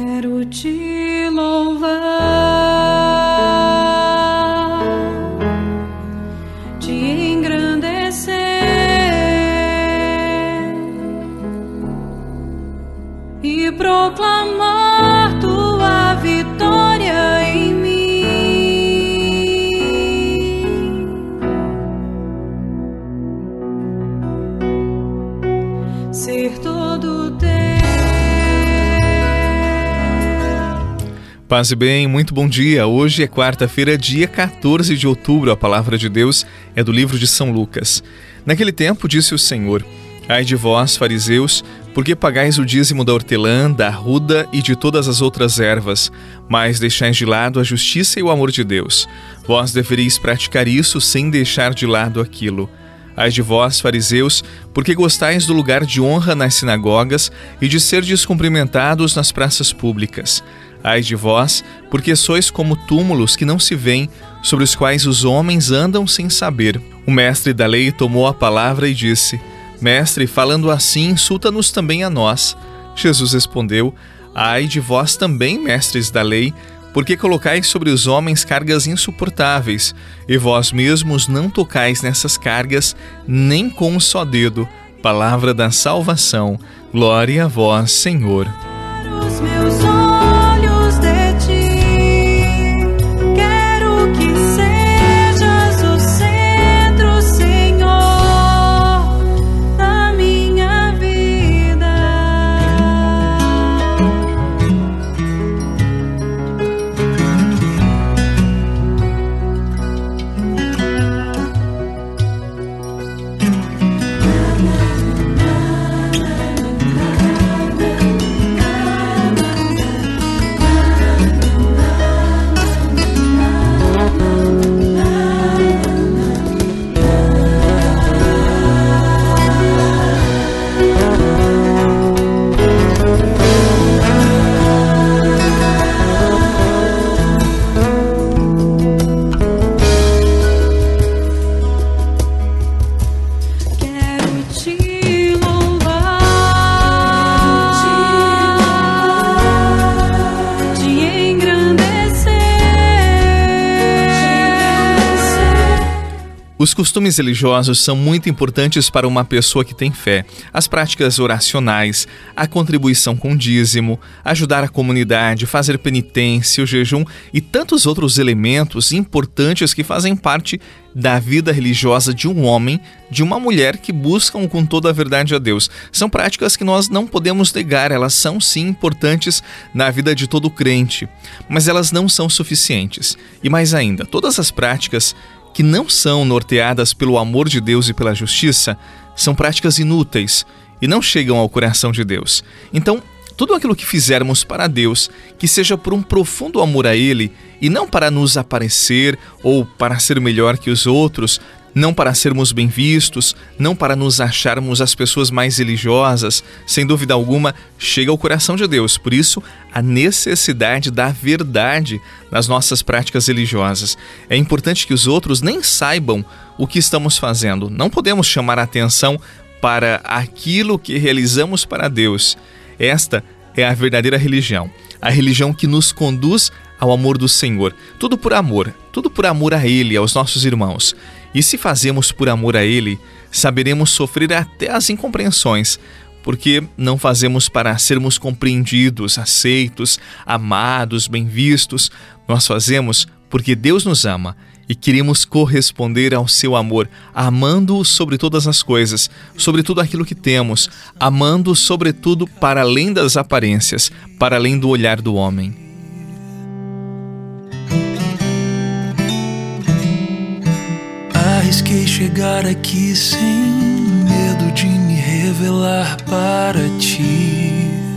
Quero te louvar, te engrandecer e proclamar tua vitória em mim. Ser todo teu. Paz e bem, muito bom dia. Hoje é quarta-feira, dia 14 de outubro. A palavra de Deus é do livro de São Lucas. Naquele tempo disse o Senhor: Ai de vós, fariseus, porque pagais o dízimo da hortelã, da arruda e de todas as outras ervas, mas deixais de lado a justiça e o amor de Deus. Vós deveríeis praticar isso sem deixar de lado aquilo. Ai de vós, fariseus, porque gostais do lugar de honra nas sinagogas e de ser descumprimentados nas praças públicas. Ai de vós, porque sois como túmulos que não se veem, sobre os quais os homens andam sem saber. O mestre da lei tomou a palavra e disse: Mestre, falando assim, insulta-nos também a nós. Jesus respondeu: Ai de vós também, mestres da lei, porque colocais sobre os homens cargas insuportáveis, e vós mesmos não tocais nessas cargas nem com um só dedo. Palavra da salvação. Glória a vós, Senhor. Os costumes religiosos são muito importantes para uma pessoa que tem fé. As práticas oracionais, a contribuição com dízimo, ajudar a comunidade, fazer penitência, o jejum e tantos outros elementos importantes que fazem parte da vida religiosa de um homem, de uma mulher que buscam com toda a verdade a Deus. São práticas que nós não podemos negar, elas são sim importantes na vida de todo crente, mas elas não são suficientes. E mais ainda, todas as práticas que não são norteadas pelo amor de Deus e pela justiça são práticas inúteis e não chegam ao coração de Deus. Então, tudo aquilo que fizermos para Deus, que seja por um profundo amor a Ele e não para nos aparecer ou para ser melhor que os outros, não para sermos bem vistos, não para nos acharmos as pessoas mais religiosas, sem dúvida alguma, chega ao coração de Deus. Por isso, a necessidade da verdade nas nossas práticas religiosas. É importante que os outros nem saibam o que estamos fazendo. Não podemos chamar a atenção para aquilo que realizamos para Deus. Esta é a verdadeira religião, a religião que nos conduz ao amor do Senhor. Tudo por amor, tudo por amor a Ele, aos nossos irmãos. E se fazemos por amor a Ele, saberemos sofrer até as incompreensões, porque não fazemos para sermos compreendidos, aceitos, amados, bem vistos. Nós fazemos porque Deus nos ama e queremos corresponder ao seu amor, amando-o sobre todas as coisas, sobre tudo aquilo que temos, amando sobretudo para além das aparências, para além do olhar do homem. Arrisquei chegar aqui sem medo de me revelar para ti.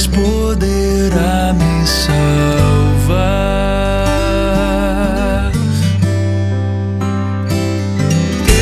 jamais poderá me salvar.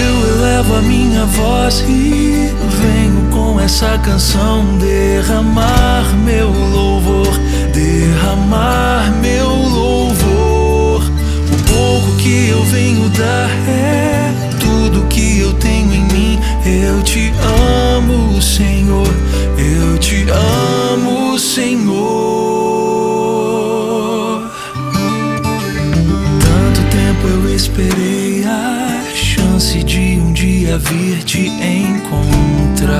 Eu elevo a minha voz e venho com essa canção derramar meu louvor, derramar meu louvor. O pouco que eu venho dar é tudo que eu tenho em mim. Eu te amo, Senhor. Esperei a chance de um dia vir te encontrar.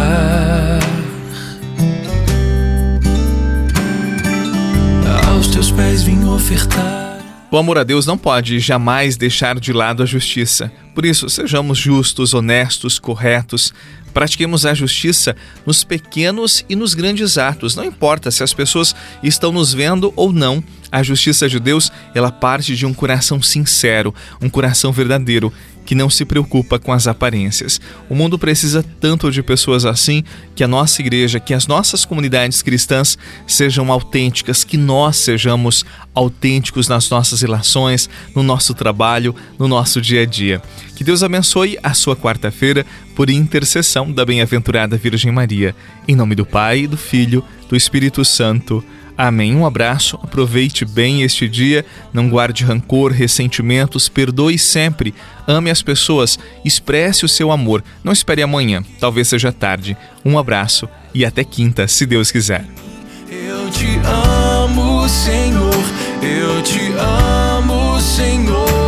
Aos teus pés vim ofertar. O amor a Deus não pode jamais deixar de lado a justiça. Por isso, sejamos justos, honestos, corretos. Pratiquemos a justiça nos pequenos e nos grandes atos. Não importa se as pessoas estão nos vendo ou não. A justiça de Deus, ela parte de um coração sincero, um coração verdadeiro, que não se preocupa com as aparências. O mundo precisa tanto de pessoas assim que a nossa igreja, que as nossas comunidades cristãs sejam autênticas, que nós sejamos autênticos nas nossas relações, no nosso trabalho, no nosso dia a dia. Que Deus abençoe a sua quarta-feira por intercessão da bem-aventurada Virgem Maria. Em nome do Pai, do Filho, do Espírito Santo. Amém. Um abraço, aproveite bem este dia, não guarde rancor, ressentimentos, perdoe sempre, ame as pessoas, expresse o seu amor. Não espere amanhã, talvez seja tarde. Um abraço e até quinta, se Deus quiser. Eu te amo, Senhor, eu te amo, Senhor.